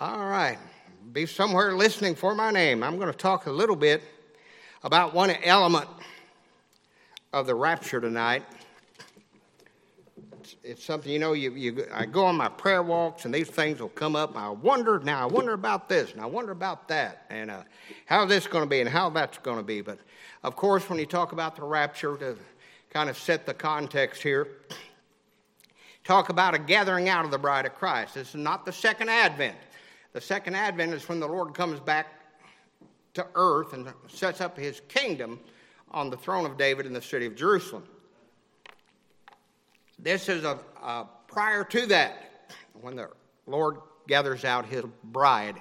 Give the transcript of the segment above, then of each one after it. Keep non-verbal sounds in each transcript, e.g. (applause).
All right. Be somewhere listening for my name. I'm going to talk a little bit about one element of the rapture tonight. It's, it's something, you know, you, you, I go on my prayer walks and these things will come up. I wonder, now I wonder about this and I wonder about that and uh, how this is going to be and how that's going to be. But of course, when you talk about the rapture, to kind of set the context here, talk about a gathering out of the bride of Christ. This is not the second advent. The second advent is when the Lord comes back to earth and sets up his kingdom on the throne of David in the city of Jerusalem. This is a, a prior to that, when the Lord gathers out his bride,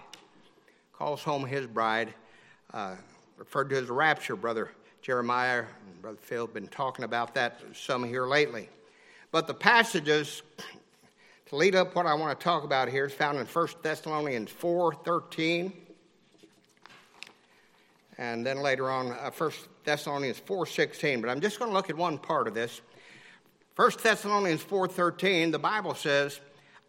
calls home his bride, uh, referred to as rapture. Brother Jeremiah and Brother Phil have been talking about that some here lately. But the passages to lead up what I want to talk about here is found in 1 Thessalonians 4.13 and then later on uh, 1 Thessalonians 4.16. But I'm just going to look at one part of this. 1 Thessalonians 4.13, the Bible says,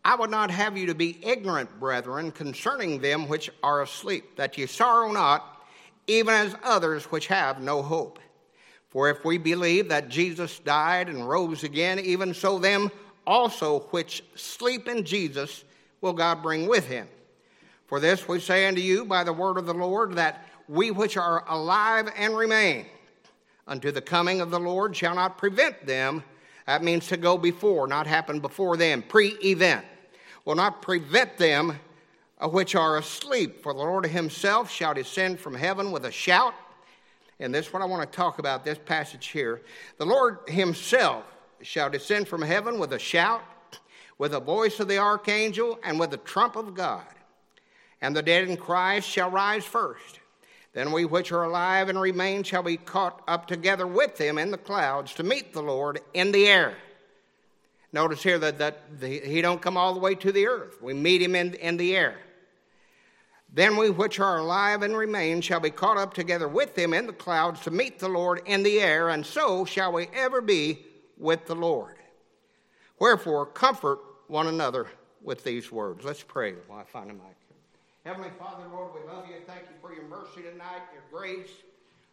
I would not have you to be ignorant, brethren, concerning them which are asleep, that ye sorrow not, even as others which have no hope. For if we believe that Jesus died and rose again, even so them also which sleep in Jesus will God bring with him. For this we say unto you by the word of the Lord, that we which are alive and remain unto the coming of the Lord shall not prevent them. That means to go before, not happen before them, pre event. Will not prevent them uh, which are asleep. For the Lord himself shall descend from heaven with a shout. And this is what I want to talk about, this passage here. The Lord himself shall descend from heaven with a shout, with the voice of the archangel, and with the trump of God. And the dead in Christ shall rise first. Then we which are alive and remain shall be caught up together with them in the clouds to meet the Lord in the air. Notice here that, that the, he don't come all the way to the earth. We meet him in, in the air. Then we which are alive and remain shall be caught up together with them in the clouds to meet the Lord in the air, and so shall we ever be with the Lord. Wherefore, comfort one another with these words. Let's pray while I find a mic. Heavenly Father, Lord, we love you. Thank you for your mercy tonight, your grace.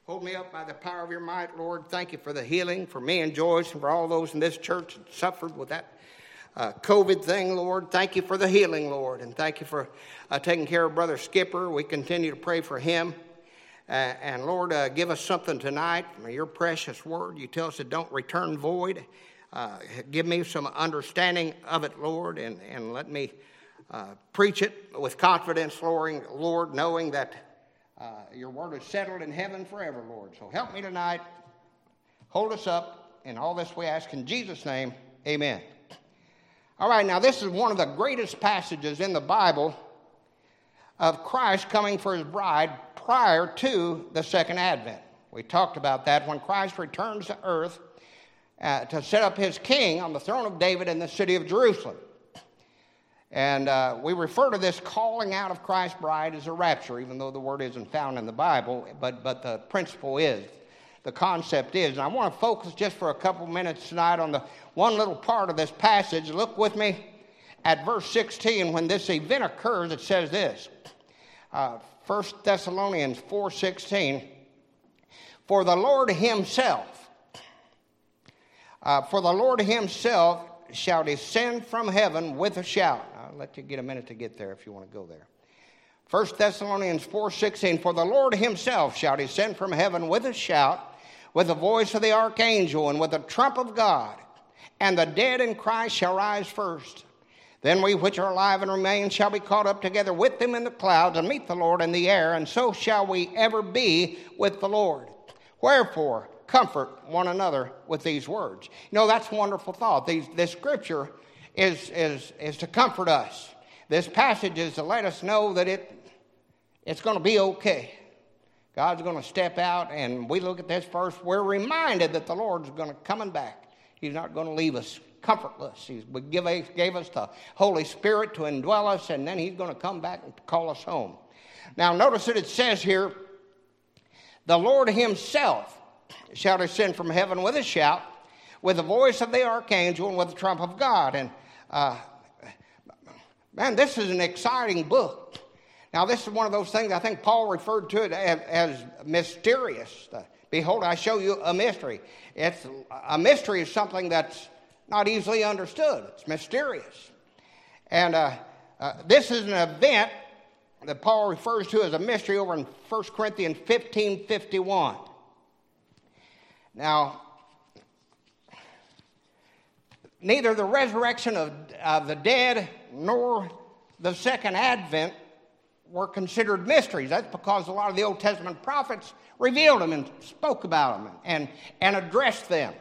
Hold me up by the power of your might, Lord. Thank you for the healing for me and Joyce and for all those in this church that suffered with that uh, COVID thing, Lord. Thank you for the healing, Lord. And thank you for uh, taking care of Brother Skipper. We continue to pray for him. Uh, and Lord, uh, give us something tonight from your precious word. You tell us it don't return void. Uh, give me some understanding of it, Lord, and, and let me uh, preach it with confidence, Lord, knowing that uh, your word is settled in heaven forever, Lord. So help me tonight. Hold us up. In all this we ask in Jesus' name, amen. All right, now this is one of the greatest passages in the Bible of Christ coming for his bride prior to the second advent. We talked about that when Christ returns to earth uh, to set up his king on the throne of David in the city of Jerusalem. And uh, we refer to this calling out of Christ's bride as a rapture, even though the word isn't found in the Bible, but, but the principle is, the concept is. And I want to focus just for a couple minutes tonight on the one little part of this passage. Look with me at verse 16. When this event occurs, it says this. Uh, 1 Thessalonians 4:16 For the Lord himself uh, for the Lord himself shall descend from heaven with a shout. I'll let you get a minute to get there if you want to go there. 1 Thessalonians 4:16 For the Lord himself shall descend from heaven with a shout with the voice of the archangel and with the trump of God and the dead in Christ shall rise first. Then we which are alive and remain shall be caught up together with them in the clouds and meet the Lord in the air, and so shall we ever be with the Lord. Wherefore, comfort one another with these words. You know, that's a wonderful thought. These, this scripture is, is, is to comfort us. This passage is to let us know that it, it's going to be okay. God's going to step out, and we look at this verse, we're reminded that the Lord's going to coming back. He's not going to leave us comfortless. He give, gave us the Holy Spirit to indwell us, and then He's going to come back and call us home. Now, notice that it says here, the Lord Himself shall descend from heaven with a shout, with the voice of the archangel, and with the trump of God. And uh, man, this is an exciting book. Now, this is one of those things I think Paul referred to it as, as mysterious. Uh, Behold, I show you a mystery. It's, a mystery is something that's not easily understood, it's mysterious. And uh, uh, this is an event that Paul refers to as a mystery over in 1 Corinthians 15 51. Now, neither the resurrection of, of the dead nor the second advent were considered mysteries. That's because a lot of the Old Testament prophets revealed them and spoke about them and, and addressed them.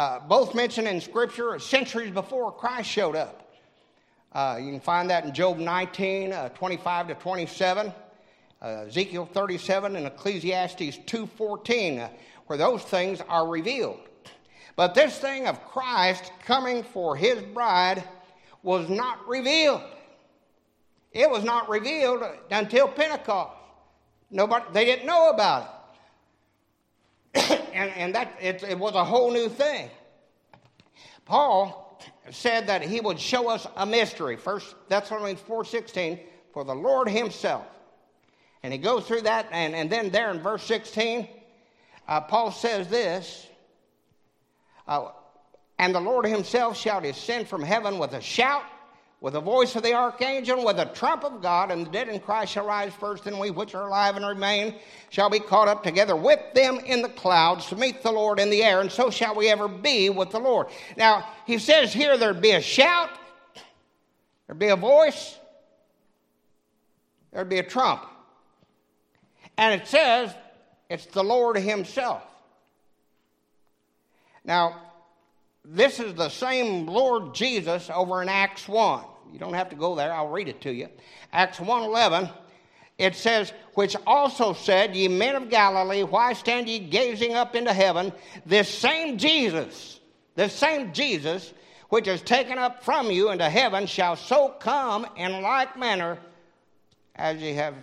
Uh, both mentioned in Scripture centuries before Christ showed up. Uh, you can find that in Job 19, uh, 25 to 27, uh, Ezekiel 37, and Ecclesiastes 2.14, uh, where those things are revealed. But this thing of Christ coming for his bride was not revealed. It was not revealed until Pentecost. Nobody, they didn't know about it. (coughs) and, and that it, it was a whole new thing. Paul said that he would show us a mystery. First Thessalonians 4.16, for the Lord himself. And he goes through that, and, and then there in verse 16, uh, Paul says this, uh, and the Lord himself shall descend from heaven with a shout, with the voice of the archangel, with the trump of God, and the dead in Christ shall rise first, and we which are alive and remain shall be caught up together with them in the clouds to meet the Lord in the air, and so shall we ever be with the Lord. Now, he says here there'd be a shout, there'd be a voice, there'd be a trump. And it says it's the Lord Himself. Now, this is the same Lord Jesus over in Acts 1. You don't have to go there, I'll read it to you. Acts 1:11 it says, which also said, Ye men of Galilee, why stand ye gazing up into heaven? This same Jesus, this same Jesus, which is taken up from you into heaven, shall so come in like manner as ye have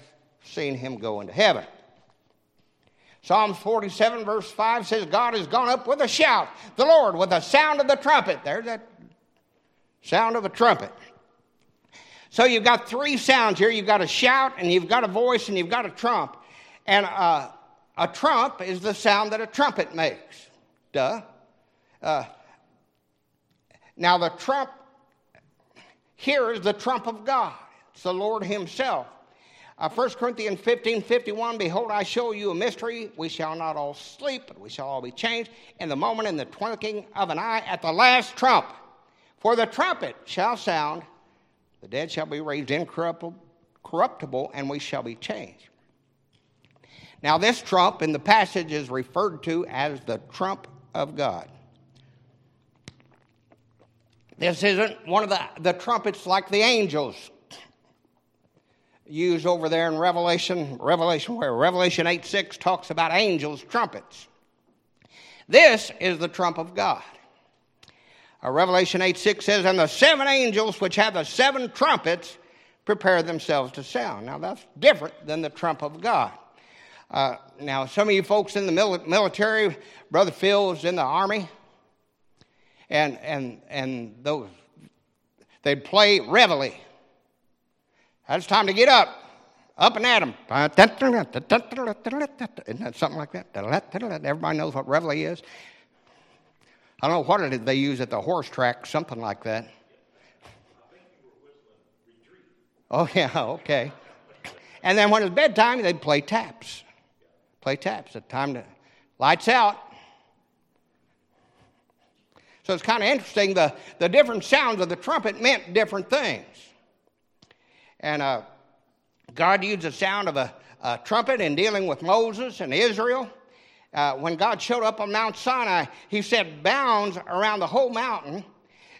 seen him go into heaven. Psalms 47, verse 5 says, God has gone up with a shout, the Lord with the sound of the trumpet. There's that sound of a trumpet. So you've got three sounds here. You've got a shout, and you've got a voice, and you've got a trump. And uh, a trump is the sound that a trumpet makes. Duh. Uh, now, the trump here is the trump of God. It's the Lord Himself. Uh, 1 Corinthians 15 51, Behold, I show you a mystery. We shall not all sleep, but we shall all be changed in the moment, in the twinkling of an eye, at the last trump. For the trumpet shall sound, the dead shall be raised incorruptible, and we shall be changed. Now, this trump in the passage is referred to as the trump of God. This isn't one of the, the trumpets like the angels use over there in Revelation, Revelation where Revelation 8 6 talks about angels' trumpets. This is the trump of God. Revelation 8 6 says, And the seven angels which have the seven trumpets prepare themselves to sound. Now, that's different than the trump of God. Uh, now, some of you folks in the military, Brother Phil in the army, and, and, and those, they'd play reveille. It's time to get up, up and at 'em. Isn't that something like that? Everybody knows what reveille is. I don't know what it, they use at the horse track, something like that. Oh, (laughs) yeah, okay. And then when it's bedtime, they'd play taps. Play taps. At time to lights out. So it's kind of interesting. The, the different sounds of the trumpet meant different things. And uh, God used the sound of a, a trumpet in dealing with Moses and Israel uh, when God showed up on Mount Sinai, he set bounds around the whole mountain.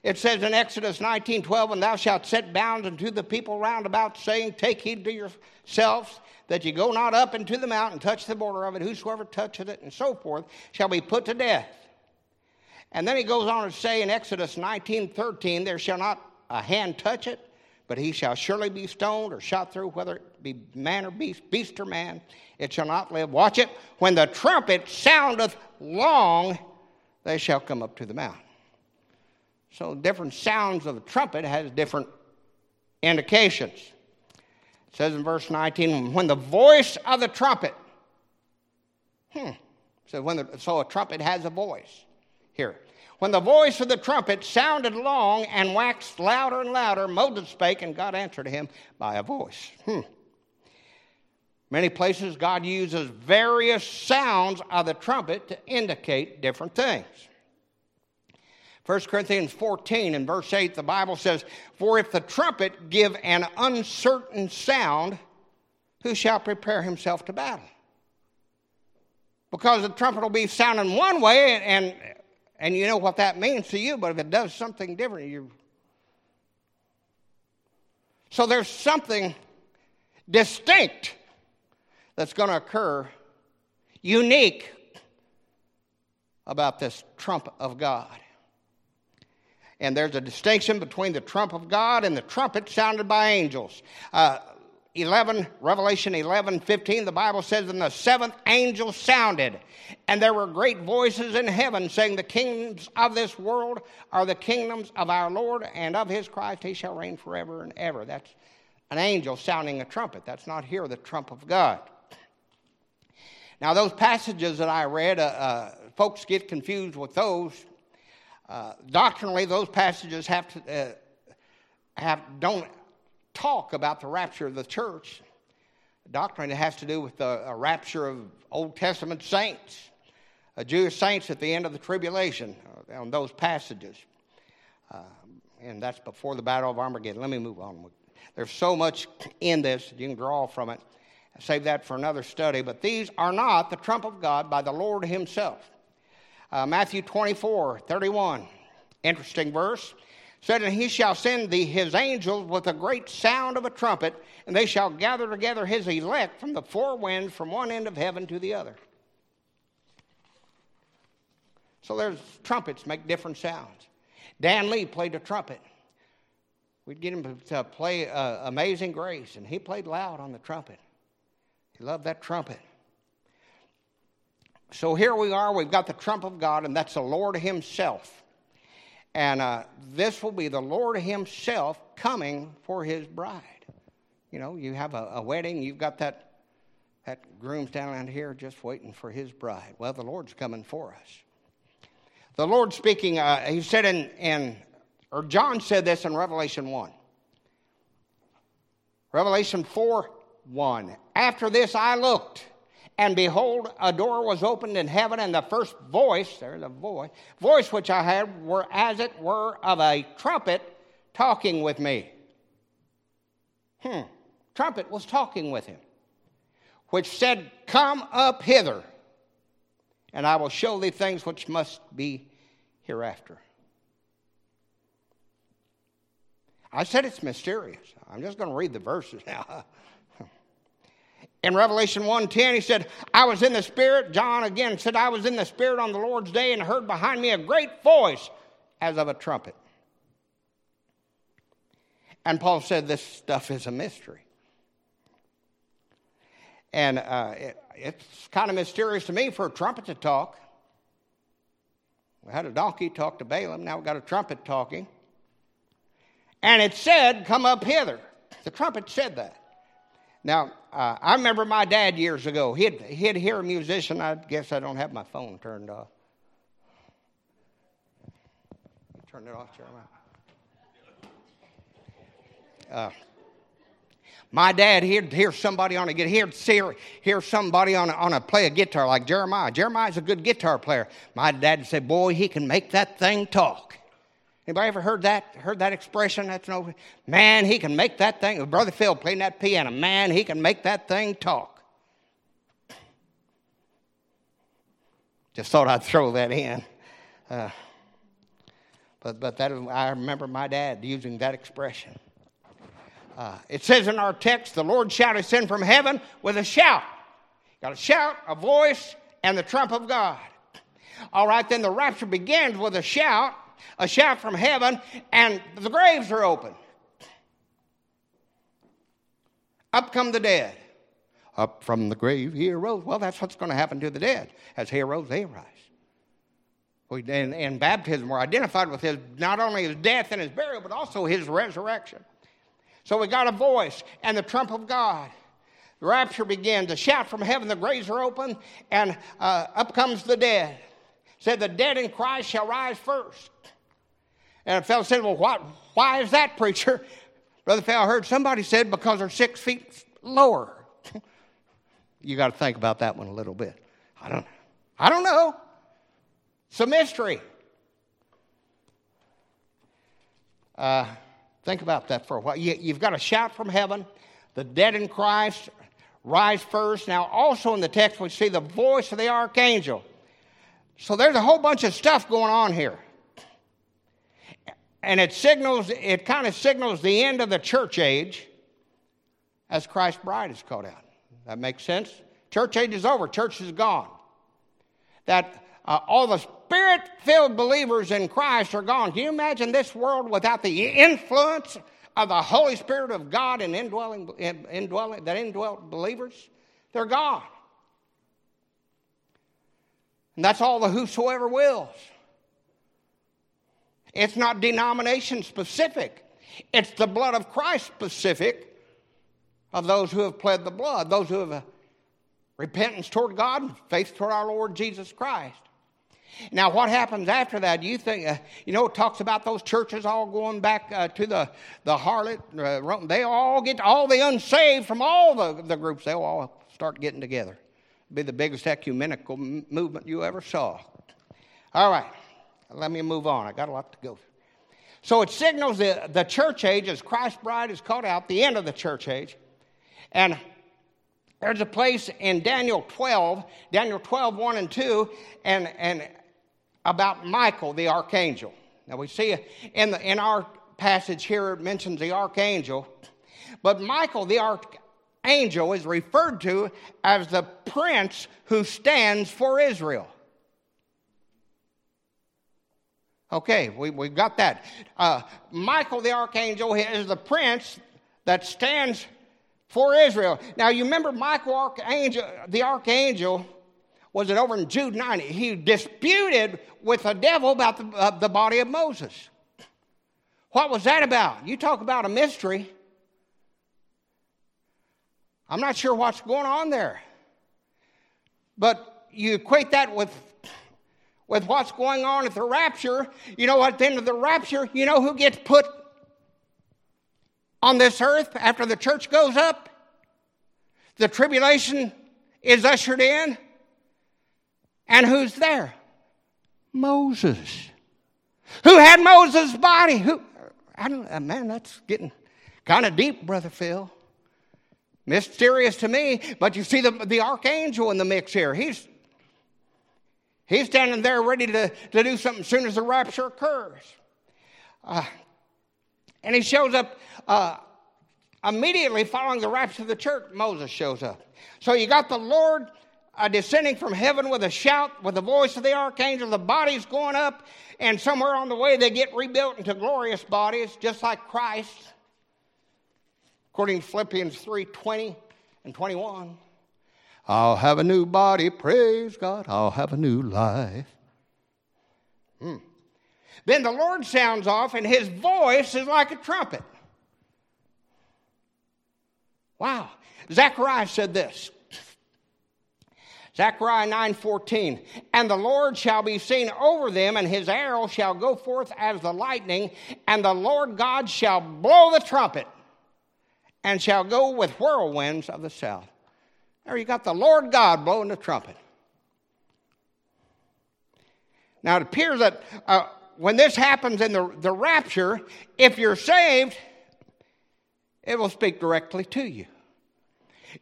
It says in Exodus 19 12, And thou shalt set bounds unto the people round about, saying, Take heed to yourselves that ye go not up into the mountain, touch the border of it. Whosoever toucheth it, and so forth, shall be put to death. And then he goes on to say in Exodus 19 13, There shall not a hand touch it, but he shall surely be stoned or shot through, whether it be man or beast, beast or man. It shall not live. Watch it. When the trumpet soundeth long, they shall come up to the mount. So different sounds of the trumpet has different indications. It says in verse 19, when the voice of the trumpet, hmm, so, when the, so a trumpet has a voice here. When the voice of the trumpet sounded long and waxed louder and louder, Moses spake, and God answered him by a voice. Hmm. Many places, God uses various sounds of the trumpet to indicate different things. 1 Corinthians 14 and verse 8, the Bible says, For if the trumpet give an uncertain sound, who shall prepare himself to battle? Because the trumpet will be sounding one way, and, and you know what that means to you, but if it does something different, you. So there's something distinct that's going to occur, unique about this trump of God. And there's a distinction between the trump of God and the trumpet sounded by angels. Uh, 11, Revelation 11, 15, the Bible says, And the seventh angel sounded, and there were great voices in heaven saying, The kingdoms of this world are the kingdoms of our Lord and of his Christ. He shall reign forever and ever. That's an angel sounding a trumpet. That's not here the trump of God. Now, those passages that I read, uh, uh, folks get confused with those uh, doctrinally, those passages have to uh, have don't talk about the rapture of the church. Doctrine that has to do with the rapture of Old Testament saints, Jewish saints at the end of the tribulation, uh, on those passages. Uh, and that's before the Battle of Armageddon. Let me move on. There's so much in this you can draw from it. Save that for another study. But these are not the trump of God by the Lord Himself. Uh, Matthew 24, 31. Interesting verse. Said, And he shall send thee his angels with a great sound of a trumpet, and they shall gather together his elect from the four winds from one end of heaven to the other. So there's trumpets make different sounds. Dan Lee played a trumpet. We'd get him to play uh, Amazing Grace, and he played loud on the trumpet. He loved that trumpet. So here we are, we've got the trump of God, and that's the Lord Himself. And uh, this will be the Lord Himself coming for His bride. You know, you have a, a wedding, you've got that, that groom down here just waiting for his bride. Well, the Lord's coming for us. The Lord speaking, uh, He said in, in, or John said this in Revelation 1. Revelation 4 1. After this I looked and behold, a door was opened in heaven, and the first voice, there's a voice, voice which I had were as it were of a trumpet talking with me. Hmm. Trumpet was talking with him, which said, Come up hither, and I will show thee things which must be hereafter. I said it's mysterious. I'm just going to read the verses now. (laughs) In Revelation 1:10, he said, I was in the Spirit. John again said, I was in the Spirit on the Lord's day and heard behind me a great voice as of a trumpet. And Paul said, This stuff is a mystery. And uh, it, it's kind of mysterious to me for a trumpet to talk. We had a donkey talk to Balaam, now we've got a trumpet talking. And it said, Come up hither. The trumpet said that. Now, uh, I remember my dad years ago. He'd, he'd hear a musician. I guess I don't have my phone turned off. Turn it off, Jeremiah. Uh, my dad, he'd hear somebody on a guitar. He'd hear, hear somebody on a, on a play a guitar like Jeremiah. Jeremiah's a good guitar player. My dad said, "Boy, he can make that thing talk." Anybody ever heard that? Heard that expression? That's no man. He can make that thing. Brother Phil playing that piano. Man, he can make that thing talk. Just thought I'd throw that in. Uh, but but that I remember my dad using that expression. Uh, it says in our text, the Lord shall descend from heaven with a shout. Got a shout, a voice, and the trump of God. All right, then the rapture begins with a shout a shout from heaven, and the graves are open. Up come the dead. Up from the grave he arose. Well, that's what's going to happen to the dead. As he arose, they rise. In, in baptism, we're identified with his not only his death and his burial, but also his resurrection. So we got a voice and the trump of God. The rapture begins. A shout from heaven, the graves are open, and uh, up comes the dead. Said, The dead in Christ shall rise first. And a fellow said, Well, what, why is that, preacher? Brother I heard somebody said because they're six feet lower. you got to think about that one a little bit. I don't, I don't know. It's a mystery. Uh, think about that for a while. You, you've got a shout from heaven. The dead in Christ rise first. Now, also in the text, we see the voice of the archangel. So there's a whole bunch of stuff going on here. And it signals, it kind of signals the end of the church age as Christ's bride is called out. That makes sense? Church age is over, church is gone. That uh, all the spirit filled believers in Christ are gone. Can you imagine this world without the influence of the Holy Spirit of God and indwelling, indwelling, that indwelt believers? They're gone. And that's all the whosoever wills. It's not denomination specific, it's the blood of Christ specific of those who have pled the blood, those who have repentance toward God and faith toward our Lord Jesus Christ. Now, what happens after that? You think, uh, you know, it talks about those churches all going back uh, to the, the harlot. Uh, they all get, all the unsaved from all the, the groups, they'll all start getting together. Be the biggest ecumenical m- movement you ever saw. All right, let me move on. I got a lot to go. Through. So it signals the, the church age as Christ's bride is called out, the end of the church age. And there's a place in Daniel 12, Daniel 12, 1 and 2, and, and about Michael, the archangel. Now we see in, the, in our passage here, it mentions the archangel, but Michael, the archangel, is referred to as the prince who stands for Israel. Okay, we, we got that. Uh, Michael the archangel is the prince that stands for Israel. Now, you remember Michael archangel, the archangel was it over in Jude 90? He disputed with the devil about the, uh, the body of Moses. What was that about? You talk about a mystery. I'm not sure what's going on there. But you equate that with, with what's going on at the rapture. You know, at the end of the rapture, you know who gets put on this earth after the church goes up? The tribulation is ushered in. And who's there? Moses. Who had Moses' body? Who? I don't. Man, that's getting kind of deep, brother Phil. Mysterious to me, but you see the, the archangel in the mix here. He's he's standing there ready to, to do something as soon as the rapture occurs. Uh, and he shows up uh, immediately following the rapture of the church. Moses shows up. So you got the Lord uh, descending from heaven with a shout, with the voice of the archangel, the bodies going up, and somewhere on the way they get rebuilt into glorious bodies, just like Christ, according to Philippians 3 20 and 21. I'll have a new body, praise God, I'll have a new life. Hmm. Then the Lord sounds off, and his voice is like a trumpet. Wow. Zechariah said this Zechariah 9:14 And the Lord shall be seen over them and his arrow shall go forth as the lightning and the Lord God shall blow the trumpet and shall go with whirlwinds of the south. There you got the Lord God blowing the trumpet. Now it appears that uh, when this happens in the, the rapture, if you're saved, it will speak directly to you.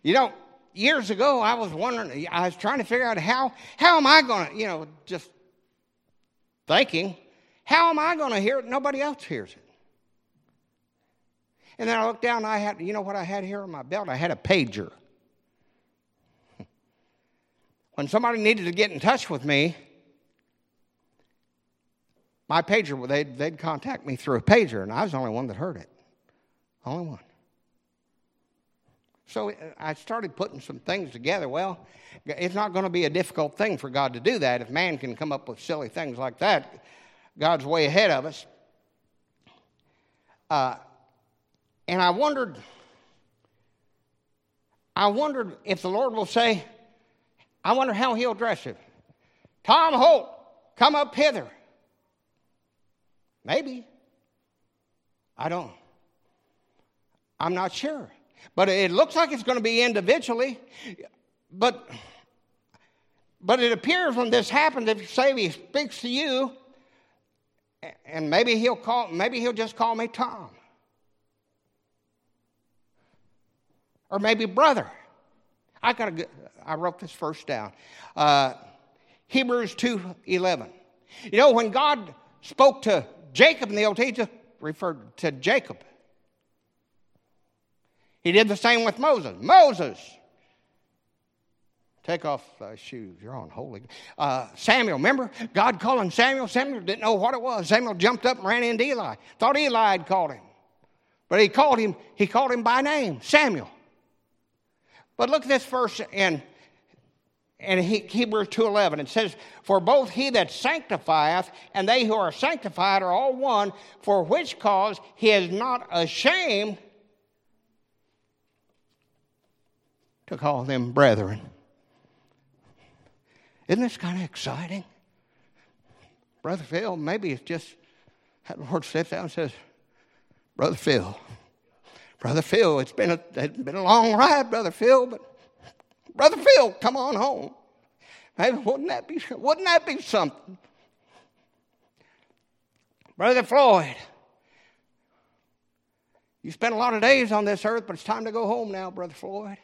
You don't years ago, I was wondering, I was trying to figure out how, how am I going to, you know, just thinking, how am I going to hear it? Nobody else hears it. And then I looked down, I had, you know what I had here on my belt? I had a pager. (laughs) When somebody needed to get in touch with me, my pager, they'd, they'd contact me through a pager, and I was the only one that heard it. Only one. So I started putting some things together. Well, it's not going to be a difficult thing for God to do that. If man can come up with silly things like that, God's way ahead of us. Uh, And I wondered, I wondered if the Lord will say, I wonder how he'll address him. Tom Holt, come up hither. Maybe. I don't. I'm not sure. But it looks like it's going to be individually. But but it appears when this happens, if say he speaks to you, and maybe he'll call, maybe he'll just call me Tom. Or maybe brother. I got. I wrote this first down. Uh, Hebrews two eleven. You know when God spoke to Jacob in the Old Testament, referred to Jacob. He did the same with Moses. Moses, take off thy shoes. You're on holy. Uh, Samuel, remember God calling Samuel? Samuel didn't know what it was. Samuel jumped up and ran into Eli. Thought Eli had called him, but he called him. He called him by name, Samuel. But look at this verse in in Hebrews 2.11, it says, For both he that sanctifieth and they who are sanctified are all one, for which cause he is not ashamed to call them brethren. Isn't this kind of exciting? Brother Phil, maybe it's just that Lord steps out and says, Brother Phil, Brother Phil, it's been a, it's been a long ride, Brother Phil, but Brother Phil, come on home. Hey, wouldn't that be, wouldn't that be something? Brother Floyd, you spent a lot of days on this earth, but it's time to go home now, Brother Floyd.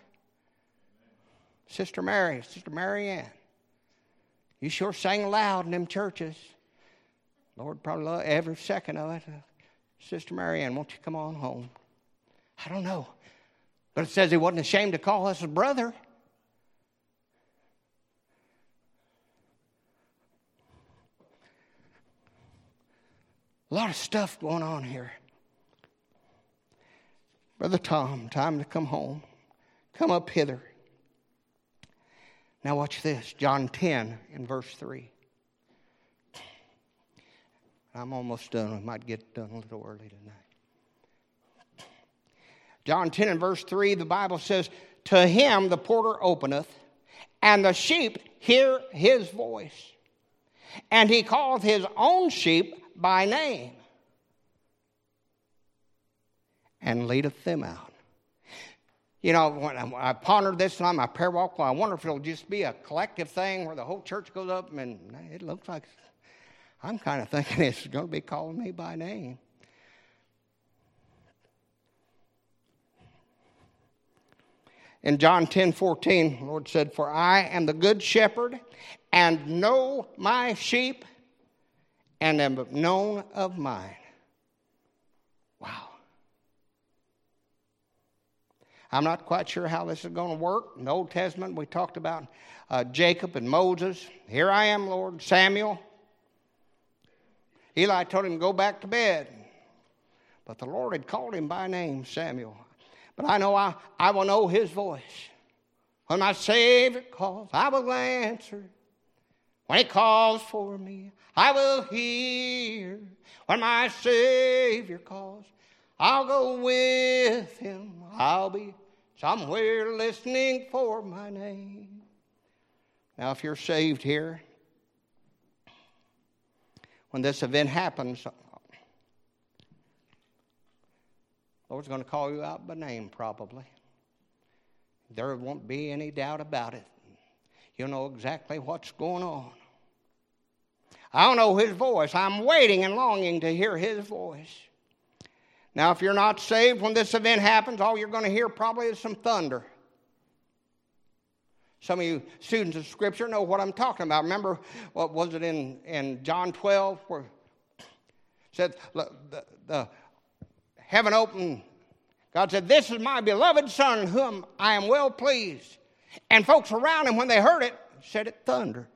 Sister Mary, Sister Mary Ann, you sure sang loud in them churches. Lord probably loved every second of it. Sister Mary Ann, won't you come on home? I don't know. But it says he wasn't ashamed to call us a brother. A lot of stuff going on here. Brother Tom, time to come home. Come up hither. Now, watch this John 10 in verse 3. I'm almost done. We might get done a little early tonight. John 10 and verse 3, the Bible says, To him the porter openeth, and the sheep hear his voice. And he calleth his own sheep by name and leadeth them out. You know, when I pondered this on my prayer walk, well, I wonder if it'll just be a collective thing where the whole church goes up and it looks like I'm kind of thinking (laughs) it's going to be calling me by name. In John 10 14, the Lord said, For I am the good shepherd and know my sheep and am known of mine. Wow. I'm not quite sure how this is going to work. In the Old Testament, we talked about uh, Jacob and Moses. Here I am, Lord. Samuel. Eli told him go back to bed. But the Lord had called him by name, Samuel. But I know I, I will know his voice. When my Savior calls, I will answer. When he calls for me, I will hear. When my Savior calls, I'll go with him. I'll be somewhere listening for my name. Now, if you're saved here, when this event happens, Lord's going to call you out by name, probably. There won't be any doubt about it. You'll know exactly what's going on. I don't know his voice. I'm waiting and longing to hear his voice. Now, if you're not saved when this event happens, all you're going to hear probably is some thunder. Some of you students of Scripture know what I'm talking about. Remember, what was it in, in John 12 where it said the, the heaven opened. God said, This is my beloved Son, whom I am well pleased. And folks around him, when they heard it, said it thundered.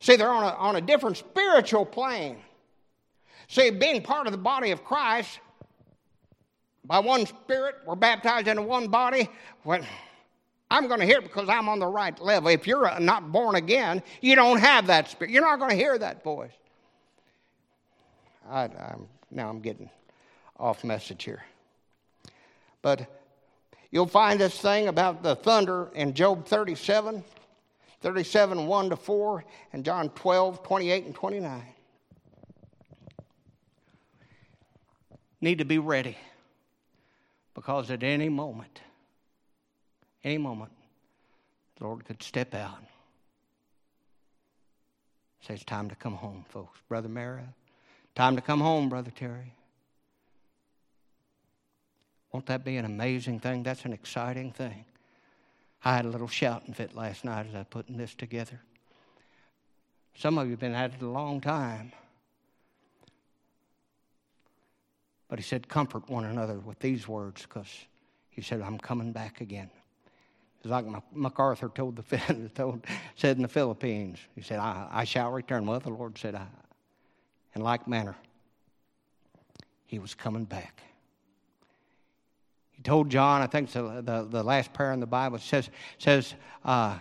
See, they're on a, on a different spiritual plane. See, being part of the body of Christ, by one spirit, we're baptized into one body. Well, I'm going to hear it because I'm on the right level. If you're not born again, you don't have that spirit. You're not going to hear that voice. I, I'm, now I'm getting off message here. But you'll find this thing about the thunder in Job 37, 37, 1 to 4, and John 12, 28 and 29. Need to be ready because at any moment, any moment, the Lord could step out. Say it's time to come home, folks. Brother Mara, time to come home, Brother Terry. Won't that be an amazing thing? That's an exciting thing. I had a little shouting fit last night as I was putting this together. Some of you have been at it a long time. But he said, Comfort one another with these words because he said, I'm coming back again. It's like MacArthur told the (laughs) said in the Philippines. He said, I, I shall return. Well, the Lord said, I, in like manner, he was coming back. He told John, I think the, the, the last prayer in the Bible says, says uh,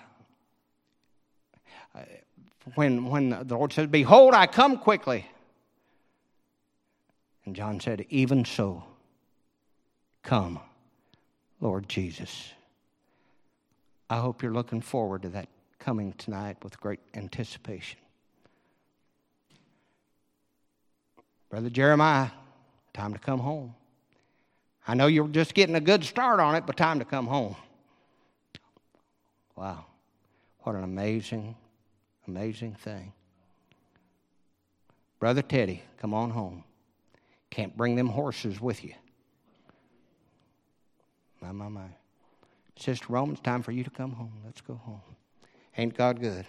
when, when the Lord says, Behold, I come quickly. And John said, Even so, come, Lord Jesus. I hope you're looking forward to that coming tonight with great anticipation. Brother Jeremiah, time to come home. I know you're just getting a good start on it, but time to come home. Wow. What an amazing, amazing thing. Brother Teddy, come on home. Can't bring them horses with you. My, my, my. Sister Romans, time for you to come home. Let's go home. Ain't God good?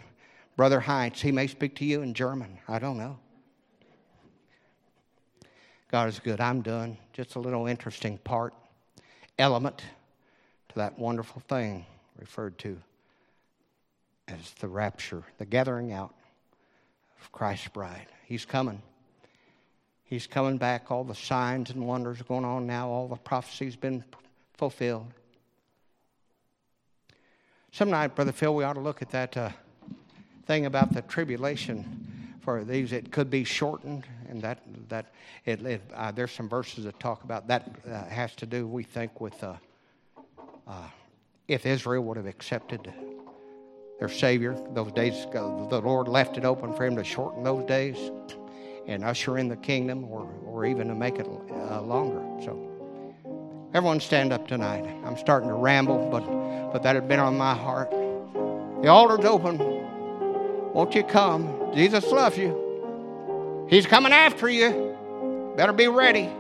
Brother Heinz, he may speak to you in German. I don't know. God is good. I'm done. Just a little interesting part, element to that wonderful thing referred to as the rapture, the gathering out of Christ's bride. He's coming. He's coming back. All the signs and wonders are going on now. All the prophecies been fulfilled. Some night, Brother Phil, we ought to look at that uh, thing about the tribulation for these. It could be shortened, and that that it, it uh, there's some verses that talk about that uh, has to do, we think, with uh, uh, if Israel would have accepted their Savior. Those days, the Lord left it open for Him to shorten those days and usher in the kingdom, or or even to make it uh, longer. So. Everyone stand up tonight. I'm starting to ramble, but, but that had been on my heart. The altar's open. Won't you come? Jesus loves you. He's coming after you. Better be ready.